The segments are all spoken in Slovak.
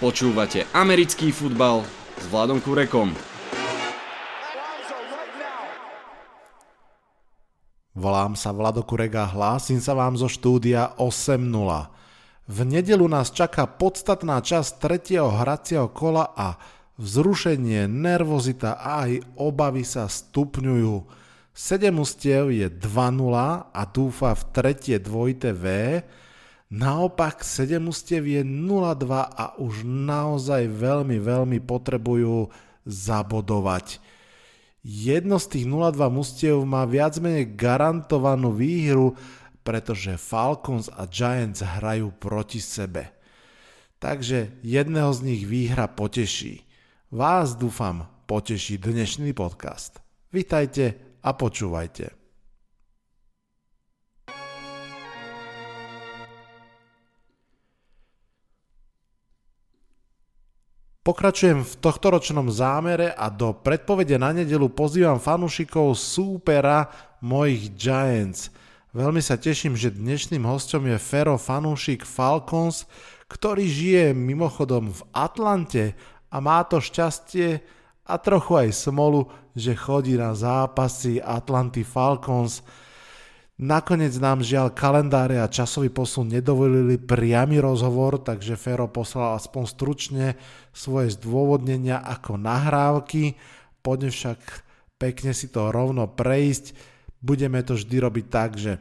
Počúvate americký futbal s Vladom Kurekom. Volám sa Vlado Kurek a hlásim sa vám zo štúdia 8.0. V nedelu nás čaká podstatná časť tretieho hracieho kola a vzrušenie, nervozita a aj obavy sa stupňujú. 7 mustiev je 2-0 a dúfa v tretie dvojité V, Naopak 7 mustiev je 0-2 a už naozaj veľmi, veľmi potrebujú zabodovať. Jedno z tých 0-2 mustiev má viac menej garantovanú výhru, pretože Falcons a Giants hrajú proti sebe. Takže jedného z nich výhra poteší. Vás dúfam poteší dnešný podcast. Vitajte a počúvajte. Pokračujem v tohtoročnom zámere a do predpovede na nedelu pozývam fanúšikov súpera mojich Giants. Veľmi sa teším, že dnešným hostom je Fero fanúšik Falcons, ktorý žije mimochodom v Atlante a má to šťastie a trochu aj smolu, že chodí na zápasy Atlanty Falcons – Nakoniec nám žiaľ kalendáre a časový posun nedovolili priamy rozhovor, takže Fero poslal aspoň stručne svoje zdôvodnenia ako nahrávky. Poďme však pekne si to rovno prejsť. Budeme to vždy robiť tak, že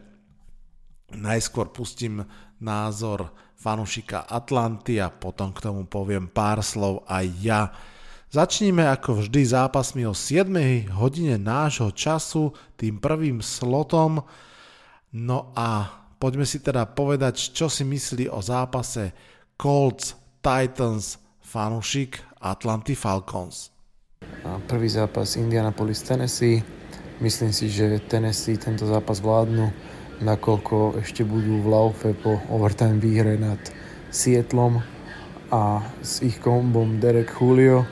najskôr pustím názor fanušika Atlanty a potom k tomu poviem pár slov aj ja. Začníme ako vždy zápasmi o 7 hodine nášho času, tým prvým slotom, No a poďme si teda povedať, čo si myslí o zápase Colts Titans fanúšik Atlanty Falcons. Prvý zápas Indianapolis Tennessee. Myslím si, že Tennessee tento zápas vládnu, nakoľko ešte budú v laufe po overtime výhre nad Seattlom a s ich kombom Derek Julio.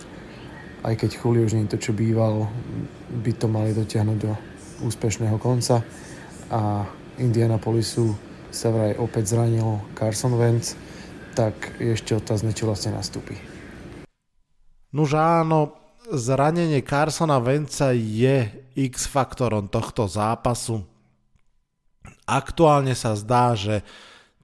Aj keď Julio už nie to, čo býval, by to mali dotiahnuť do úspešného konca. A Indianapolisu sa vraj opäť zranil Carson Wentz, tak ešte otázne, čo vlastne nastúpi. Nuž áno, zranenie Carsona Wentza je X-faktorom tohto zápasu. Aktuálne sa zdá, že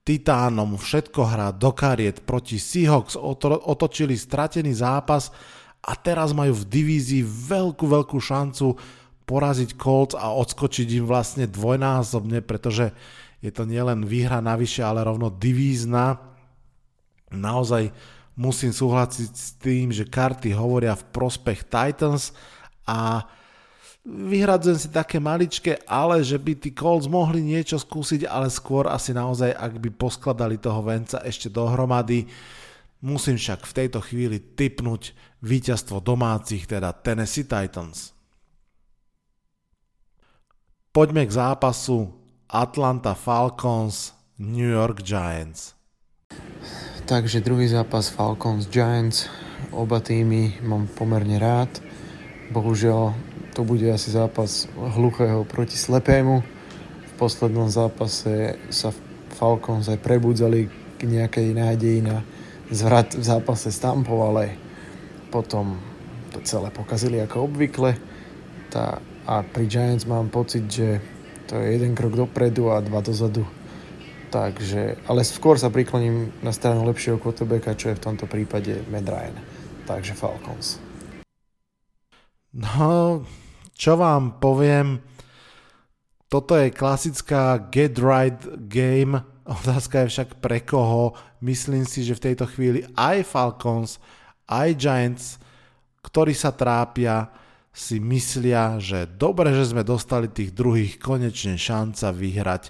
Titánom všetko hrá do kariet proti Seahawks, otočili stratený zápas a teraz majú v divízii veľkú, veľkú šancu poraziť Colts a odskočiť im vlastne dvojnásobne, pretože je to nielen výhra navyše, ale rovno divízna. Naozaj musím súhlasiť s tým, že karty hovoria v prospech Titans a vyhradzujem si také maličké, ale že by tí Colts mohli niečo skúsiť, ale skôr asi naozaj, ak by poskladali toho venca ešte dohromady. Musím však v tejto chvíli typnúť víťazstvo domácich, teda Tennessee Titans. Poďme k zápasu Atlanta Falcons New York Giants. Takže druhý zápas Falcons Giants. Oba týmy mám pomerne rád. Bohužiaľ to bude asi zápas hluchého proti slepému. V poslednom zápase sa Falcons aj prebudzali k nejakej nádeji na zvrat v zápase s Tampou, ale potom to celé pokazili ako obvykle. Tá a pri Giants mám pocit, že to je jeden krok dopredu a dva dozadu. Takže, ale skôr sa prikloním na stranu lepšieho quarterbacka, čo je v tomto prípade Matt Ryan. Takže Falcons. No, čo vám poviem, toto je klasická get right game, otázka je však pre koho. Myslím si, že v tejto chvíli aj Falcons, aj Giants, ktorí sa trápia, si myslia, že dobre, že sme dostali tých druhých konečne šanca vyhrať.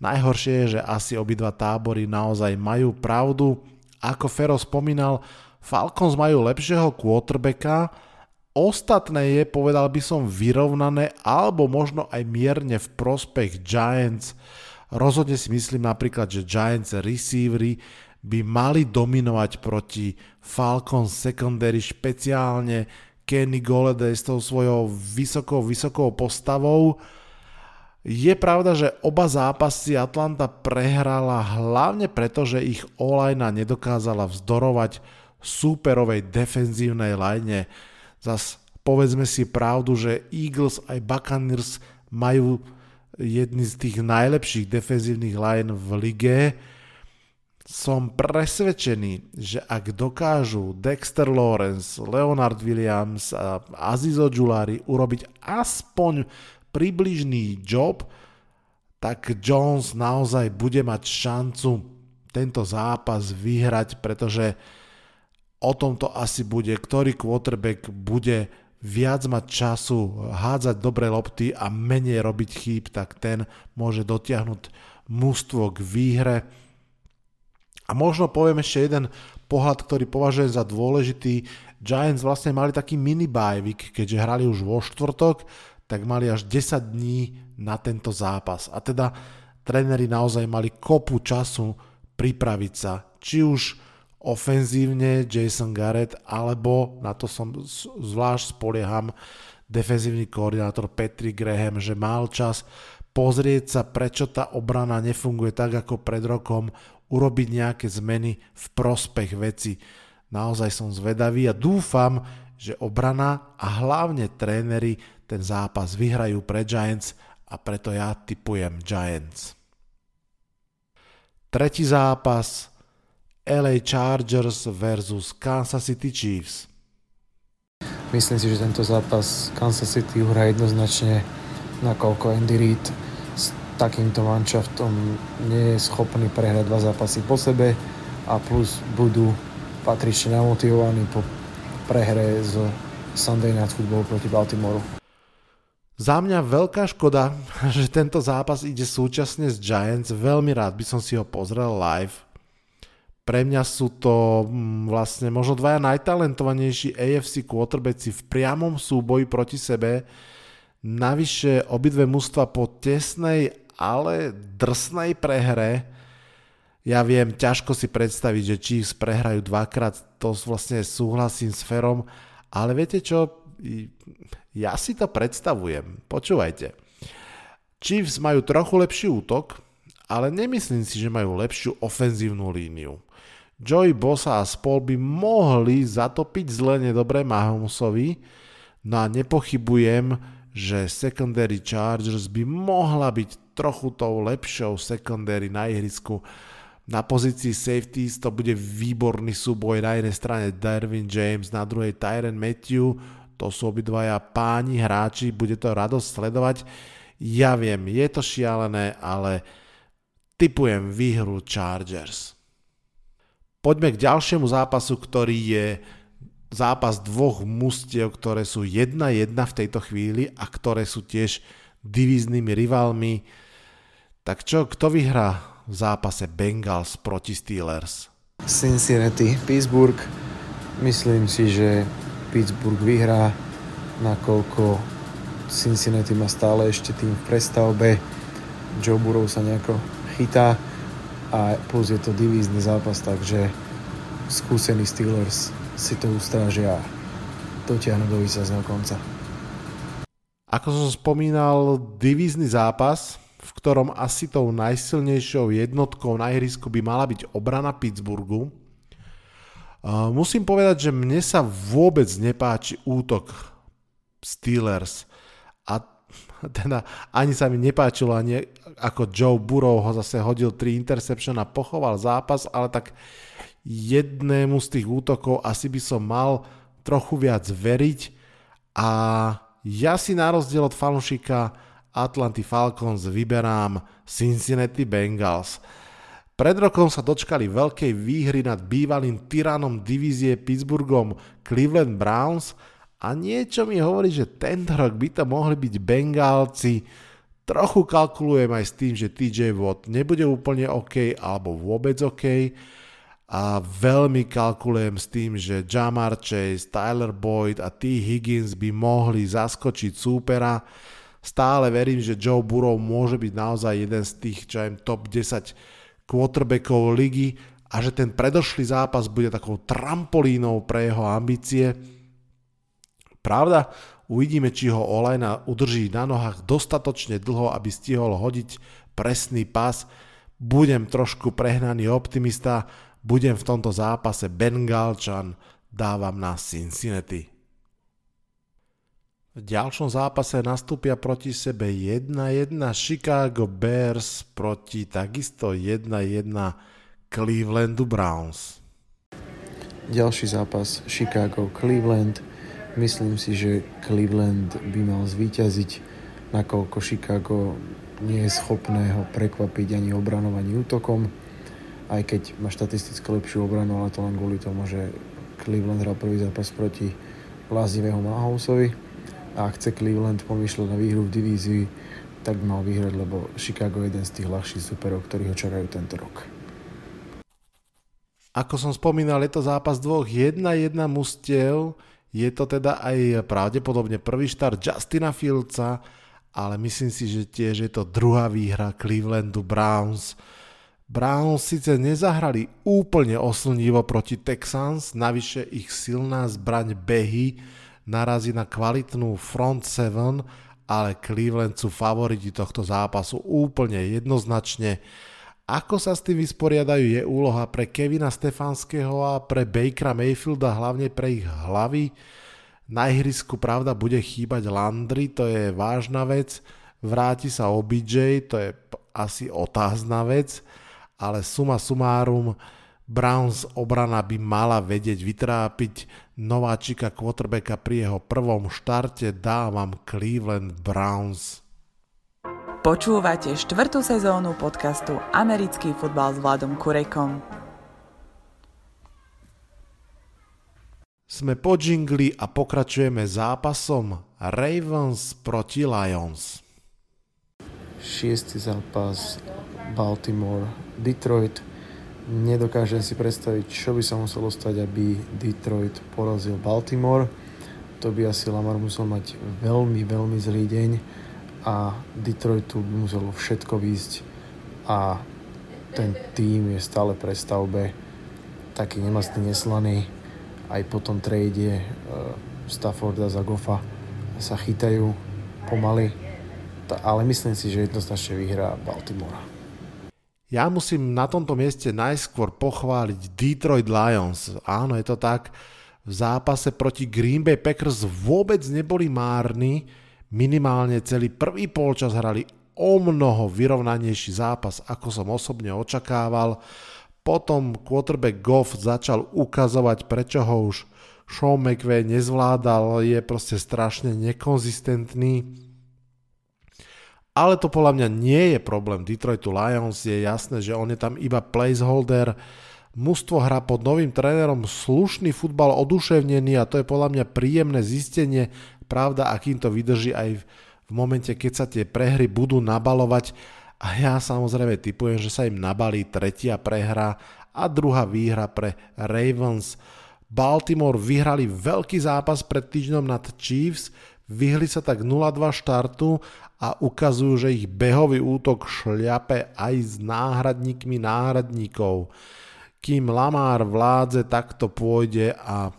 Najhoršie je, že asi obidva tábory naozaj majú pravdu. Ako Fero spomínal, Falcons majú lepšieho quarterbacka, ostatné je, povedal by som, vyrovnané alebo možno aj mierne v prospech Giants. Rozhodne si myslím napríklad, že Giants receivery by mali dominovať proti Falcons secondary špeciálne Kenny Golede s tou svojou vysokou, vysokou postavou. Je pravda, že oba zápasy Atlanta prehrala hlavne preto, že ich Olajna nedokázala vzdorovať súperovej defenzívnej line. Zas povedzme si pravdu, že Eagles aj Buccaneers majú jedny z tých najlepších defenzívnych line v lige. Som presvedčený, že ak dokážu Dexter Lawrence, Leonard Williams a Azizo Giulari urobiť aspoň približný job, tak Jones naozaj bude mať šancu tento zápas vyhrať, pretože o tomto asi bude, ktorý quarterback bude viac mať času hádzať dobré lopty a menej robiť chýb, tak ten môže dotiahnuť mústvo k výhre. A možno poviem ešte jeden pohľad, ktorý považujem za dôležitý. Giants vlastne mali taký mini bajvik, keďže hrali už vo štvrtok, tak mali až 10 dní na tento zápas. A teda tréneri naozaj mali kopu času pripraviť sa. Či už ofenzívne Jason Garrett, alebo na to som zvlášť spolieham defenzívny koordinátor Patrick Graham, že mal čas pozrieť sa, prečo tá obrana nefunguje tak ako pred rokom, urobiť nejaké zmeny v prospech veci. Naozaj som zvedavý a dúfam, že obrana a hlavne tréneri ten zápas vyhrajú pre Giants a preto ja typujem Giants. Tretí zápas LA Chargers versus Kansas City Chiefs. Myslím si, že tento zápas Kansas City hrá jednoznačne, nakoľko Andy Reid takýmto manšaftom nie je schopný prehrať dva zápasy po sebe a plus budú patrične namotivovaní po prehre z Sunday Night Football proti Baltimoreu. Za mňa veľká škoda, že tento zápas ide súčasne s Giants. Veľmi rád by som si ho pozrel live, pre mňa sú to mm, vlastne možno dvaja najtalentovanejší AFC quarterbacki v priamom súboji proti sebe. Navyše obidve mužstva po tesnej, ale drsnej prehre. Ja viem, ťažko si predstaviť, že Chiefs prehrajú dvakrát, to vlastne súhlasím s Ferom, ale viete čo, ja si to predstavujem. Počúvajte. Chiefs majú trochu lepší útok, ale nemyslím si, že majú lepšiu ofenzívnu líniu. Joey Bosa a spol by mohli zatopiť zle nedobré Mahomesovi, no a nepochybujem, že secondary Chargers by mohla byť trochu tou lepšou secondary na ihrisku. Na pozícii safeties to bude výborný súboj na jednej strane Dervin James, na druhej Tyron Matthew, to sú obidvaja páni hráči, bude to radosť sledovať. Ja viem, je to šialené, ale typujem výhru Chargers. Poďme k ďalšiemu zápasu, ktorý je zápas dvoch mustiev, ktoré sú 1-1 v tejto chvíli a ktoré sú tiež divíznymi rivalmi. Tak čo, kto vyhrá v zápase Bengals proti Steelers? Cincinnati, Pittsburgh. Myslím si, že Pittsburgh vyhrá, nakoľko Cincinnati má stále ešte tým v prestavbe. Joe Burrow sa nejako chytá a plus je to divízny zápas, takže skúsený Steelers si to ustrážia a dotiahnu do výsazného konca. Ako som spomínal, divízny zápas, v ktorom asi tou najsilnejšou jednotkou na ihrisku by mala byť obrana Pittsburghu. Musím povedať, že mne sa vôbec nepáči útok Steelers a teda ani sa mi nepáčilo, ani ako Joe Burrow ho zase hodil 3 interception a pochoval zápas, ale tak jednému z tých útokov asi by som mal trochu viac veriť a ja si na rozdiel od fanúšika Atlanty Falcons vyberám Cincinnati Bengals. Pred rokom sa dočkali veľkej výhry nad bývalým tyranom divízie Pittsburghom Cleveland Browns a niečo mi hovorí, že tento rok by to mohli byť Bengálci. Trochu kalkulujem aj s tým, že TJ Watt nebude úplne OK alebo vôbec OK. A veľmi kalkulujem s tým, že Jamar Chase, Tyler Boyd a T. Higgins by mohli zaskočiť súpera. Stále verím, že Joe Burrow môže byť naozaj jeden z tých čo aj top 10 quarterbackov ligy a že ten predošlý zápas bude takou trampolínou pre jeho ambície Pravda, uvidíme, či ho Olajna udrží na nohách dostatočne dlho, aby stihol hodiť presný pas. Budem trošku prehnaný optimista, budem v tomto zápase Bengalčan, dávam na Cincinnati. V ďalšom zápase nastúpia proti sebe 1-1 Chicago Bears proti takisto 1-1 Clevelandu Browns. Ďalší zápas Chicago-Cleveland. Myslím si, že Cleveland by mal zvíťaziť, nakoľko Chicago nie je schopné ho prekvapiť ani obranou, ani útokom. Aj keď má štatisticky lepšiu obranu, ale to len kvôli tomu, že Cleveland hral prvý zápas proti bláznivého Mahousovi a chce Cleveland pomýšľať na výhru v divízii, tak mal vyhrať, lebo Chicago je jeden z tých ľahších superov, ktorí ho čakajú tento rok. Ako som spomínal, je to zápas dvoch 1-1 mustiev, je to teda aj pravdepodobne prvý štart Justina Fieldsa, ale myslím si, že tiež je to druhá výhra Clevelandu Browns. Browns síce nezahrali úplne oslnivo proti Texans, navyše ich silná zbraň behy narazí na kvalitnú front 7, ale Cleveland sú favoriti tohto zápasu úplne jednoznačne. Ako sa s tým vysporiadajú je úloha pre Kevina Stefanského a pre Bakera Mayfielda, hlavne pre ich hlavy. Na ihrisku pravda bude chýbať Landry, to je vážna vec. Vráti sa OBJ, to je asi otázna vec. Ale suma sumárum, Browns obrana by mala vedieť vytrápiť nováčika quarterbacka pri jeho prvom štarte. Dávam Cleveland Browns. Počúvate štvrtú sezónu podcastu Americký futbal s Vladom Kurekom. Sme po džingli a pokračujeme zápasom Ravens proti Lions. Šiestý zápas Baltimore, Detroit. Nedokážem si predstaviť, čo by sa muselo stať, aby Detroit porazil Baltimore. To by asi Lamar musel mať veľmi, veľmi zlý deň a Detroitu by muselo všetko výjsť a ten tým je stále pre stavbe taký nemastný, neslaný. Aj po tom trade uh, Stafforda za Goffa sa chytajú pomaly, ale myslím si, že jednoznačne vyhrá Baltimore. Ja musím na tomto mieste najskôr pochváliť Detroit Lions. Áno, je to tak. V zápase proti Green Bay Packers vôbec neboli márni minimálne celý prvý polčas hrali o mnoho vyrovnanejší zápas, ako som osobne očakával. Potom quarterback Goff začal ukazovať, prečo ho už Sean McVay nezvládal, je proste strašne nekonzistentný. Ale to podľa mňa nie je problém. Detroitu Lions, je jasné, že on je tam iba placeholder, Mužstvo hrá pod novým trénerom slušný futbal, oduševnený a to je podľa mňa príjemné zistenie. Pravda, akým to vydrží aj v momente, keď sa tie prehry budú nabalovať. A ja samozrejme typujem, že sa im nabalí tretia prehra a druhá výhra pre Ravens. Baltimore vyhrali veľký zápas pred týždňom nad Chiefs, vyhli sa tak 0-2 štartu a ukazujú, že ich behový útok šľape aj s náhradníkmi náhradníkov. Kým Lamar vládze, tak to pôjde a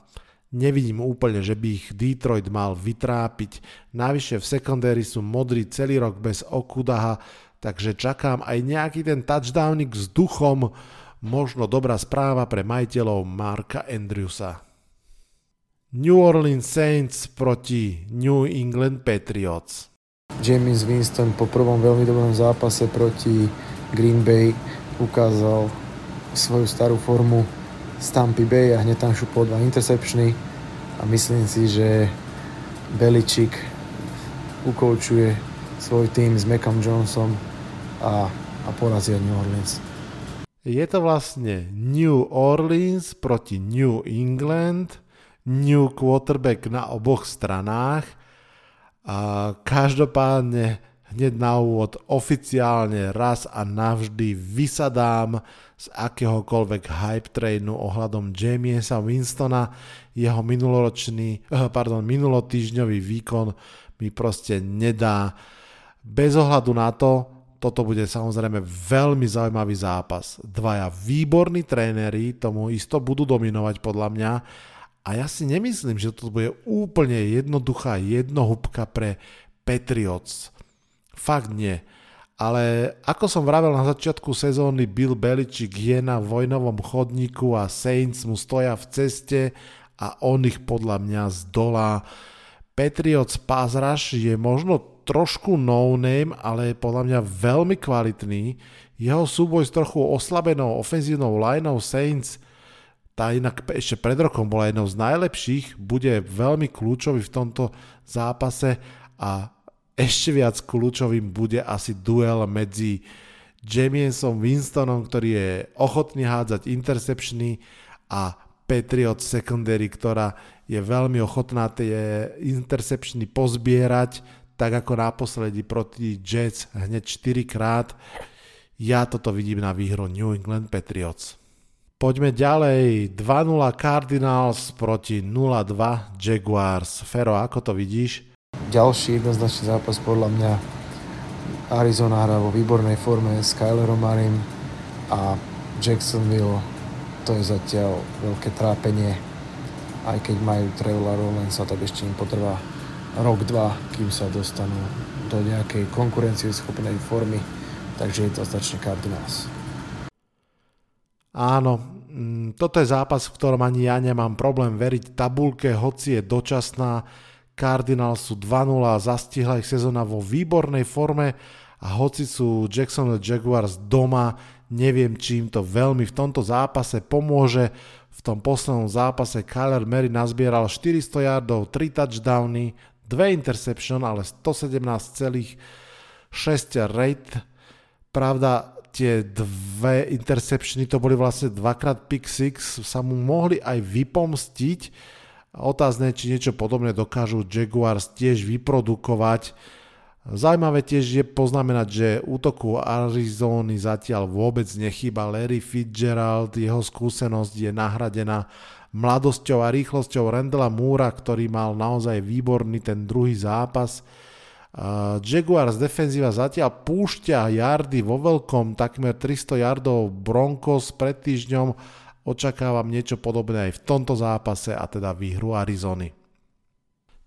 Nevidím úplne, že by ich Detroit mal vytrápiť. Navyše v sekundéri sú modrí celý rok bez Okudaha, takže čakám aj nejaký ten touchdownik s duchom, možno dobrá správa pre majiteľov Marka Andrewsa. New Orleans Saints proti New England Patriots. James Winston po prvom veľmi dobrom zápase proti Green Bay ukázal svoju starú formu Stampy Bay a hneď tam šupol dva interceptiony. A myslím si, že Beličik ukoučuje svoj tým s Macom Johnson a, a porazia New Orleans. Je to vlastne New Orleans proti New England, New quarterback na oboch stranách a každopádne hneď na úvod oficiálne raz a navždy vysadám z akéhokoľvek hype trainu ohľadom Jamiesa Winstona. Jeho minuloročný, eh, pardon, minulotýždňový výkon mi proste nedá. Bez ohľadu na to, toto bude samozrejme veľmi zaujímavý zápas. Dvaja výborní tréneri tomu isto budú dominovať podľa mňa a ja si nemyslím, že to bude úplne jednoduchá jednohúbka pre Patriots. Fakt nie. ale ako som vravel na začiatku sezóny, Bill Belichick je na vojnovom chodníku a Saints mu stoja v ceste a on ich podľa mňa zdolá. Patriots pass rush je možno trošku no-name, ale je podľa mňa veľmi kvalitný. Jeho súboj s trochu oslabenou ofenzívnou lineou Saints, tá inak ešte pred rokom bola jednou z najlepších, bude veľmi kľúčový v tomto zápase a ešte viac kľúčovým bude asi duel medzi Jamiesom Winstonom, ktorý je ochotný hádzať interceptiony a Patriot secondary, ktorá je veľmi ochotná tie interceptiony pozbierať, tak ako naposledy proti Jets hneď 4 krát. Ja toto vidím na výhru New England Patriots. Poďme ďalej. 2-0 Cardinals proti 0-2 Jaguars. Fero, ako to vidíš? Ďalší jednoznačný zápas podľa mňa. Arizona hrá vo výbornej forme s Kylerom Marim a Jacksonville to je zatiaľ veľké trápenie. Aj keď majú Trevora Lawrence, tak ešte im potrvá rok, dva, kým sa dostanú do nejakej konkurencieschopnej formy. Takže je to značne Cardinals. Áno, mm, toto je zápas, v ktorom ani ja nemám problém veriť tabulke, hoci je dočasná Cardinals sú 2-0 a zastihla ich sezóna vo výbornej forme a hoci sú Jacksonville Jaguars doma, neviem, či im to veľmi v tomto zápase pomôže. V tom poslednom zápase Kyler Mary nazbieral 400 yardov, 3 touchdowny, 2 interception, ale 117,6 rate. Pravda, tie dve interceptiony, to boli vlastne dvakrát pick six, sa mu mohli aj vypomstiť, Otázne, či niečo podobné dokážu Jaguars tiež vyprodukovať. Zaujímavé tiež je poznamenať, že útoku Arizony zatiaľ vôbec nechýba Larry Fitzgerald, jeho skúsenosť je nahradená mladosťou a rýchlosťou Randela Múra, ktorý mal naozaj výborný ten druhý zápas. Jaguars defenzíva zatiaľ púšťa jardy vo veľkom, takmer 300 yardov Broncos pred týždňom Očakávam niečo podobné aj v tomto zápase a teda výhru Arizony.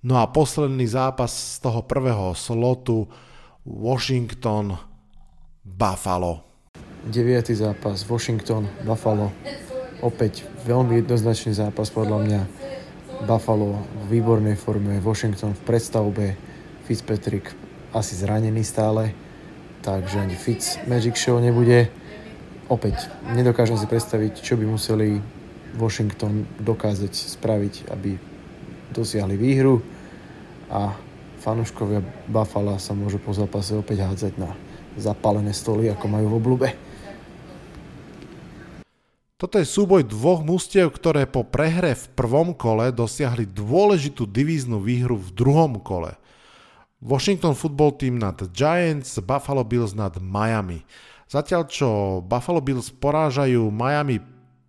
No a posledný zápas z toho prvého slotu Washington Buffalo. Deviatý zápas Washington Buffalo. Opäť veľmi jednoznačný zápas podľa mňa. Buffalo v výbornej forme, Washington v predstavbe, Fitzpatrick asi zranený stále, takže ani Fitz Magic Show nebude opäť nedokážem si predstaviť, čo by museli Washington dokázať spraviť, aby dosiahli výhru a fanúškovia Buffalo sa môžu po zápase opäť hádzať na zapálené stoly, ako majú v oblúbe. Toto je súboj dvoch mustiev, ktoré po prehre v prvom kole dosiahli dôležitú divíznu výhru v druhom kole. Washington Football Team nad Giants, Buffalo Bills nad Miami. Zatiaľ čo Buffalo Bills porážajú Miami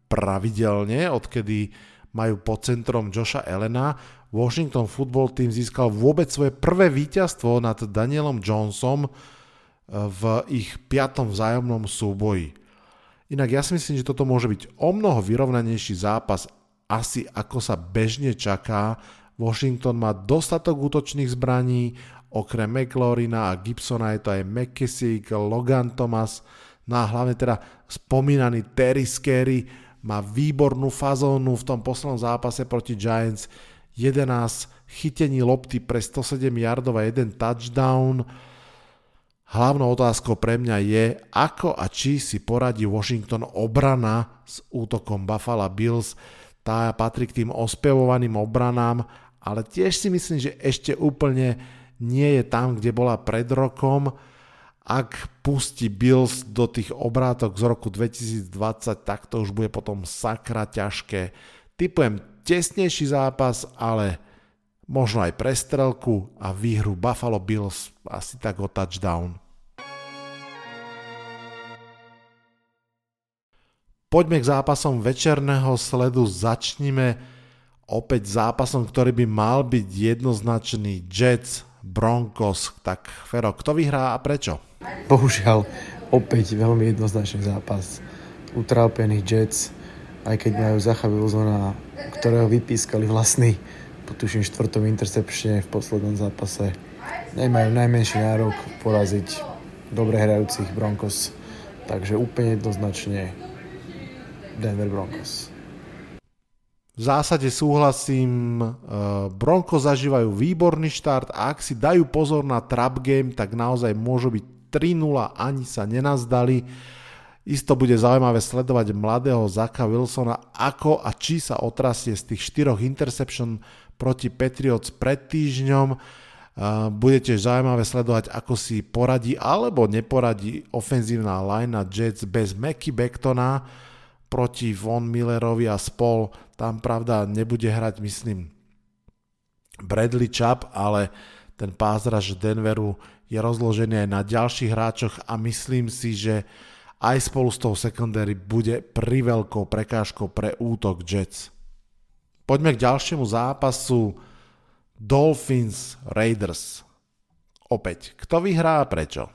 pravidelne, odkedy majú pod centrom Joša Elena, Washington Football Team získal vôbec svoje prvé víťazstvo nad Danielom Johnsonom eh, v ich piatom vzájomnom súboji. Inak ja si myslím, že toto môže byť o mnoho vyrovnanejší zápas, asi ako sa bežne čaká. Washington má dostatok útočných zbraní, Okrem McLaurina a Gibsona je to aj McKissick, Logan Thomas, no a hlavne teda spomínaný Terry Scary má výbornú fazónu v tom poslednom zápase proti Giants. 11 chytení lopty pre 107 yardov a jeden touchdown. Hlavnou otázkou pre mňa je, ako a či si poradí Washington obrana s útokom Buffalo Bills. Tá patrí k tým ospevovaným obranám, ale tiež si myslím, že ešte úplne nie je tam, kde bola pred rokom. Ak pustí Bills do tých obrátok z roku 2020, tak to už bude potom sakra ťažké. Typujem tesnejší zápas, ale možno aj prestrelku a výhru Buffalo Bills asi tak o touchdown. Poďme k zápasom večerného sledu. Začnime opäť zápasom, ktorý by mal byť jednoznačný Jets Broncos. Tak Fero, kto vyhrá a prečo? Bohužiaľ, opäť veľmi jednoznačný zápas. Utrápených Jets, aj keď majú Zacha Wilsona, ktorého vypískali vlastný, potuším štvrtom intercepčne v poslednom zápase. Nemajú najmenší nárok poraziť dobre hrajúcich Broncos. Takže úplne jednoznačne Denver Broncos. V zásade súhlasím, e, Bronco zažívajú výborný štart a ak si dajú pozor na trap game, tak naozaj môžu byť 3-0, ani sa nenazdali. Isto bude zaujímavé sledovať mladého Zaka Wilsona, ako a či sa otrasie z tých štyroch interception proti Patriots pred týždňom. E, bude tiež zaujímavé sledovať, ako si poradí alebo neporadí ofenzívna line Jets bez Mackie Bectona proti Von Millerovi a spol. Tam pravda nebude hrať, myslím, Bradley Chubb, ale ten pázraž Denveru je rozložený aj na ďalších hráčoch a myslím si, že aj spolu s tou secondary bude priveľkou prekážkou pre útok Jets. Poďme k ďalšiemu zápasu Dolphins Raiders. Opäť, kto vyhrá a prečo?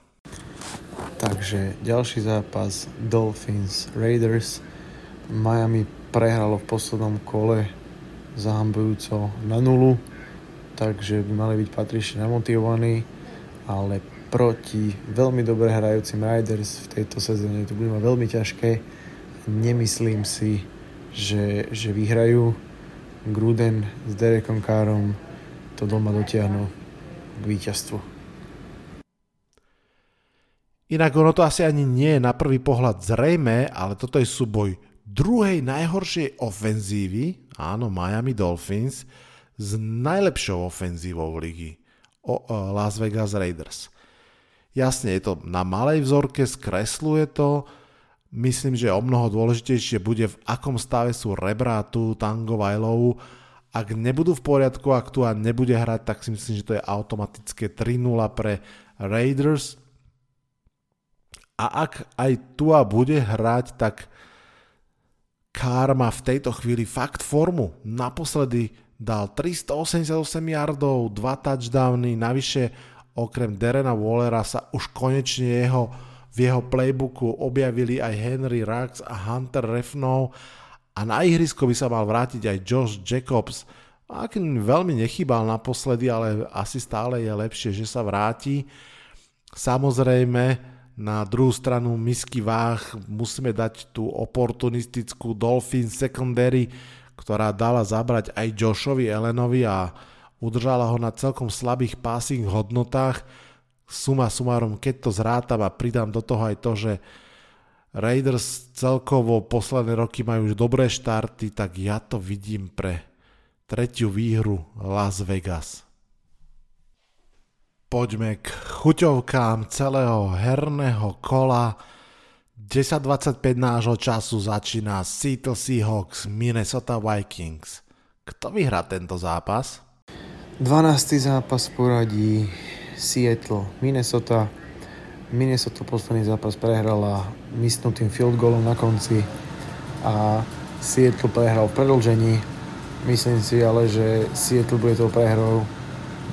Takže ďalší zápas Dolphins Raiders Miami prehralo v poslednom kole zahambujúco na nulu, takže by mali byť patrične namotivovaní, ale proti veľmi dobre hrajúcim Riders v tejto sezóne to bude mať veľmi ťažké. Nemyslím si, že, že vyhrajú. Gruden s Derekom Károm to doma dotiahnu k víťazstvu. Inak ono to asi ani nie je na prvý pohľad zrejme, ale toto je súboj druhej najhoršej ofenzívy, áno, Miami Dolphins, s najlepšou ofenzívou ligy, o, o Las Vegas Raiders. Jasne, je to na malej vzorke, skresluje to, myslím, že o mnoho dôležitejšie bude, v akom stave sú Rebrátu, Tango Vajlov. Ak nebudú v poriadku, ak tu a nebude hrať, tak si myslím, že to je automatické 3-0 pre Raiders. A ak aj tu a bude hrať, tak Kár má v tejto chvíli fakt formu. Naposledy dal 388 yardov, 2 touchdowny, navyše okrem Derena Wallera sa už konečne jeho, v jeho playbooku objavili aj Henry Rux a Hunter Refnov a na ihrisko by sa mal vrátiť aj Josh Jacobs. Aký veľmi nechybal naposledy, ale asi stále je lepšie, že sa vráti. Samozrejme, na druhú stranu misky váh musíme dať tú oportunistickú Dolphin secondary, ktorá dala zabrať aj Joshovi Elenovi a udržala ho na celkom slabých passing hodnotách. Suma sumárom, keď to zrátam a pridám do toho aj to, že Raiders celkovo posledné roky majú už dobré štarty, tak ja to vidím pre tretiu výhru Las Vegas poďme k chuťovkám celého herného kola. 10.25 nášho času začína Seattle Seahawks Minnesota Vikings. Kto vyhrá tento zápas? 12. zápas poradí Seattle Minnesota. Minnesota posledný zápas prehrala mysnutým field goalom na konci a Seattle prehral v predlžení. Myslím si ale, že Seattle bude tou prehrou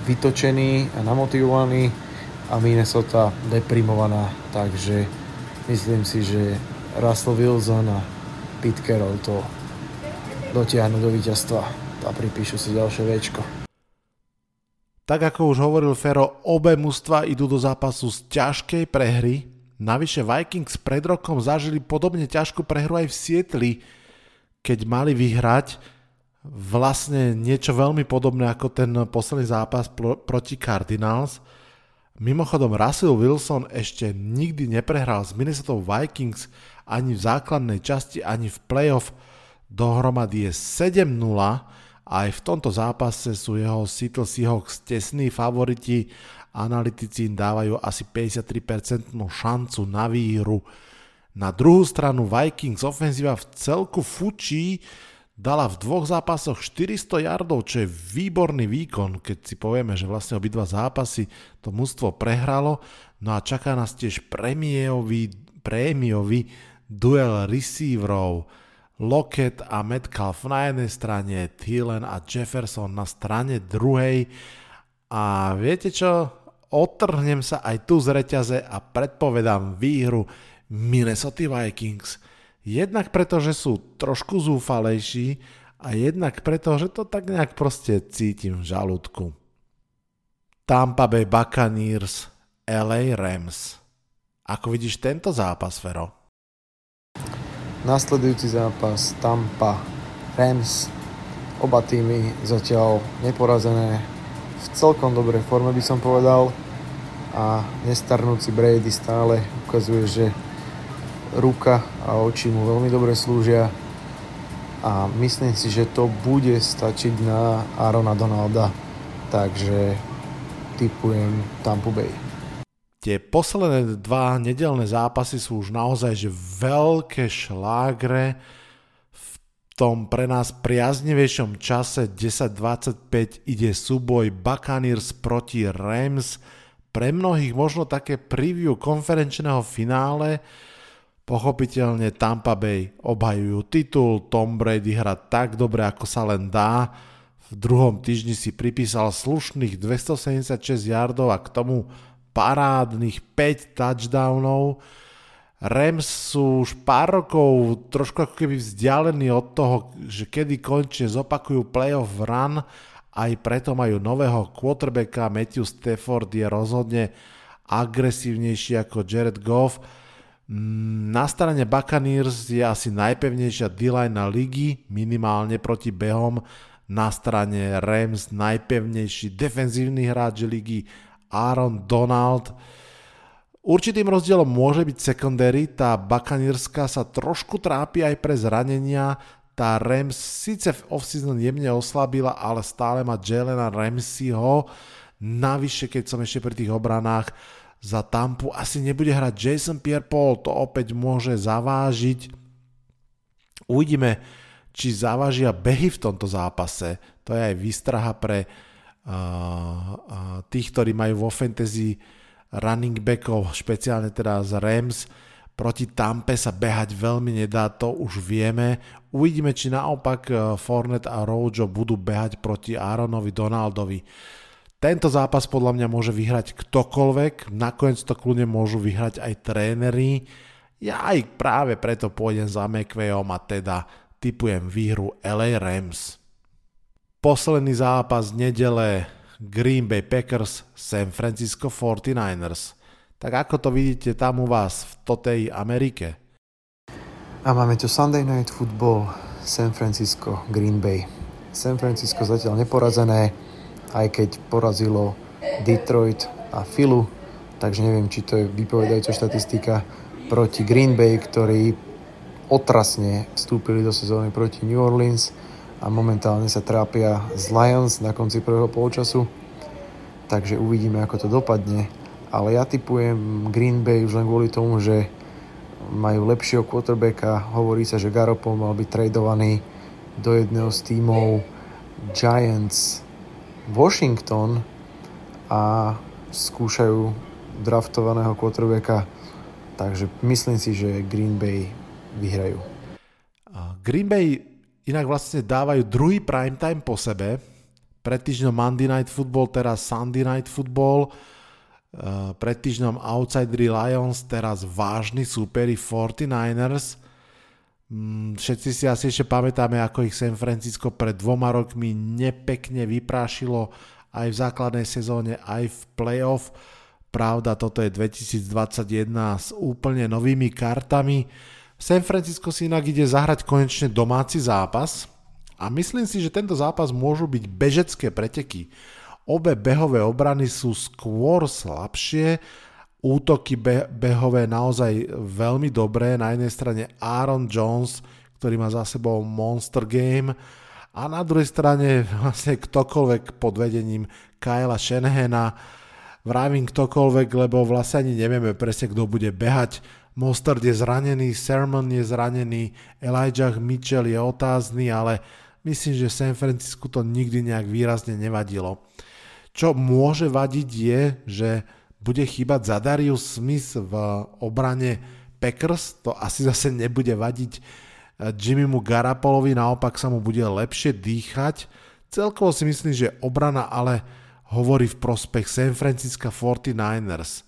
vytočený a namotivovaný a Minnesota deprimovaná, takže myslím si, že Russell Wilson a Pete Carroll to dotiahnu do víťazstva a pripíšu si ďalšie Včko. Tak ako už hovoril Fero, obe mužstva idú do zápasu z ťažkej prehry. Navyše Vikings pred rokom zažili podobne ťažkú prehru aj v Sietli, keď mali vyhrať vlastne niečo veľmi podobné ako ten posledný zápas pro, proti Cardinals. Mimochodom Russell Wilson ešte nikdy neprehral s Minnesota Vikings ani v základnej časti, ani v playoff. Dohromady je 7-0 a aj v tomto zápase sú jeho Seattle Seahawks tesní favoriti. Analytici im dávajú asi 53% šancu na výhru. Na druhú stranu Vikings ofenzíva v celku fučí, dala v dvoch zápasoch 400 yardov, čo je výborný výkon, keď si povieme, že vlastne obidva zápasy to mužstvo prehralo. No a čaká nás tiež prémiový, prémiový duel receiverov. Lockett a Metcalf na jednej strane, Thielen a Jefferson na strane druhej. A viete čo? Otrhnem sa aj tu z reťaze a predpovedám výhru Minnesota Vikings – Jednak preto, že sú trošku zúfalejší a jednak preto, že to tak nejak proste cítim v žalúdku. Tampa Bay Buccaneers, LA Rams. Ako vidíš tento zápas, Fero? Nasledujúci zápas Tampa Rams. Oba týmy zatiaľ neporazené v celkom dobrej forme by som povedal a nestarnúci Brady stále ukazuje, že ruka a oči mu veľmi dobre slúžia a myslím si, že to bude stačiť na Arona Donalda, takže typujem Tampa Bay. Tie posledné dva nedelné zápasy sú už naozaj že veľké šlágre v tom pre nás priaznivejšom čase 10.25 ide súboj Buccaneers proti Rams. Pre mnohých možno také preview konferenčného finále, Pochopiteľne Tampa Bay obhajujú titul, Tom Brady hra tak dobre, ako sa len dá. V druhom týždni si pripísal slušných 276 yardov a k tomu parádnych 5 touchdownov. Rams sú už pár rokov trošku ako keby vzdialení od toho, že kedy končne zopakujú playoff run, aj preto majú nového quarterbacka, Matthew Stafford je rozhodne agresívnejší ako Jared Goff na strane Buccaneers je asi najpevnejšia D-line na ligy, minimálne proti behom. Na strane Rams najpevnejší defenzívny hráč ligy Aaron Donald. Určitým rozdielom môže byť secondary, tá Buccaneerska sa trošku trápi aj pre zranenia, tá Rams síce v off-season jemne oslabila, ale stále má Jelena Ramseyho. Navyše, keď som ešte pri tých obranách, za Tampu asi nebude hrať Jason Pierre-Paul, to opäť môže zavážiť. Uvidíme, či zavážia behy v tomto zápase. To je aj výstraha pre uh, uh, tých, ktorí majú vo fantasy running backov, špeciálne teda z Rams. Proti Tampe sa behať veľmi nedá, to už vieme. Uvidíme, či naopak Fornet a Rojo budú behať proti Aaronovi Donaldovi. Tento zápas podľa mňa môže vyhrať ktokoľvek, nakoniec to kľudne môžu vyhrať aj tréneri. Ja aj práve preto pôjdem za McVayom a teda typujem výhru LA Rams. Posledný zápas nedele Green Bay Packers San Francisco 49ers. Tak ako to vidíte tam u vás v totej Amerike? A máme tu Sunday Night Football San Francisco Green Bay. San Francisco zatiaľ neporazené, aj keď porazilo Detroit a Philu, takže neviem, či to je vypovedajúca štatistika proti Green Bay, ktorí otrasne vstúpili do sezóny proti New Orleans a momentálne sa trápia z Lions na konci prvého polčasu. Takže uvidíme, ako to dopadne. Ale ja typujem Green Bay už len kvôli tomu, že majú lepšieho quarterbacka. Hovorí sa, že Garoppolo mal byť tradovaný do jedného z tímov Giants Washington a skúšajú draftovaného quarterbacka, takže myslím si, že Green Bay vyhrajú. Green Bay inak vlastne dávajú druhý primetime po sebe. Pred týždňom Monday Night Football, teraz Sunday Night Football. Pred týždňom Outsidery Lions, teraz vážny súperi 49ers. Mm, všetci si asi ešte pamätáme, ako ich San Francisco pred dvoma rokmi nepekne vyprášilo aj v základnej sezóne, aj v playoff. Pravda, toto je 2021 s úplne novými kartami. San Francisco si inak ide zahrať konečne domáci zápas a myslím si, že tento zápas môžu byť bežecké preteky. Obe behové obrany sú skôr slabšie, útoky be- behové naozaj veľmi dobré. Na jednej strane Aaron Jones, ktorý má za sebou monster game a na druhej strane vlastne ktokoľvek pod vedením Kyla Shanahana. Vravím ktokoľvek, lebo vlastne ani nevieme presne, kto bude behať. Mostard je zranený, Sermon je zranený, Elijah Mitchell je otázny, ale myslím, že San Francisco to nikdy nejak výrazne nevadilo. Čo môže vadiť je, že bude chýbať za Darius Smith v obrane Packers, to asi zase nebude vadiť eh, Jimmymu Garapolovi, naopak sa mu bude lepšie dýchať. Celkovo si myslím, že obrana ale hovorí v prospech San Francisco 49ers.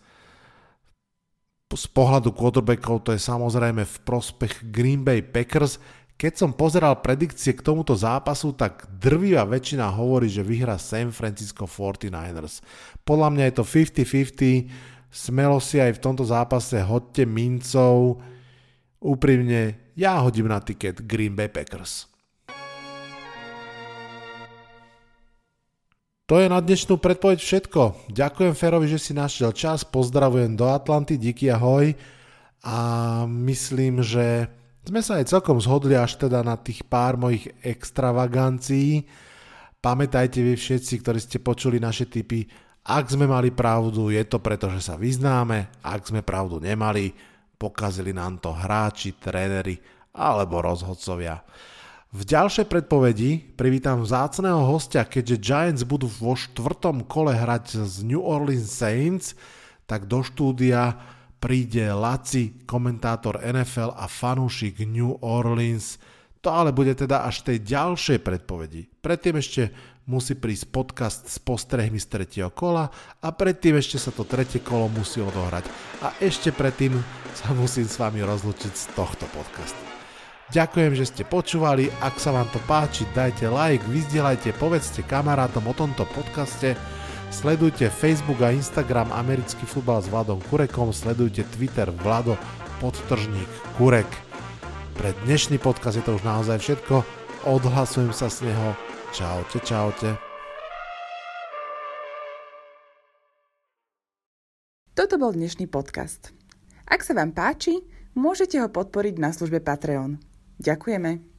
Z pohľadu quarterbackov to je samozrejme v prospech Green Bay Packers, keď som pozeral predikcie k tomuto zápasu, tak drvivá väčšina hovorí, že vyhrá San Francisco 49ers. Podľa mňa je to 50-50, smelo si aj v tomto zápase hodte mincov. Úprimne, ja hodím na tiket Green Bay Packers. To je na dnešnú predpoveď všetko. Ďakujem Ferovi, že si našiel čas, pozdravujem do Atlanty, díky ahoj a myslím, že sme sa aj celkom zhodli až teda na tých pár mojich extravagancií. Pamätajte vy všetci, ktorí ste počuli naše typy, ak sme mali pravdu, je to preto, že sa vyznáme, ak sme pravdu nemali, pokazili nám to hráči, tréneri alebo rozhodcovia. V ďalšej predpovedi privítam vzácného hostia, keďže Giants budú vo štvrtom kole hrať z New Orleans Saints, tak do štúdia príde Laci, komentátor NFL a fanúšik New Orleans. To ale bude teda až tej ďalšej predpovedi. Predtým ešte musí prísť podcast s postrehmi z tretieho kola a predtým ešte sa to tretie kolo musí odohrať. A ešte predtým sa musím s vami rozlučiť z tohto podcastu. Ďakujem, že ste počúvali, ak sa vám to páči, dajte like, vyzdielajte, povedzte kamarátom o tomto podcaste, sledujte Facebook a Instagram Americký futbal s Vladom Kurekom, sledujte Twitter Vlado podtržník Kurek. Pre dnešný podcast je to už naozaj všetko, odhlasujem sa z neho, čaute, čaute. Toto bol dnešný podcast. Ak sa vám páči, môžete ho podporiť na službe Patreon. Ďakujeme.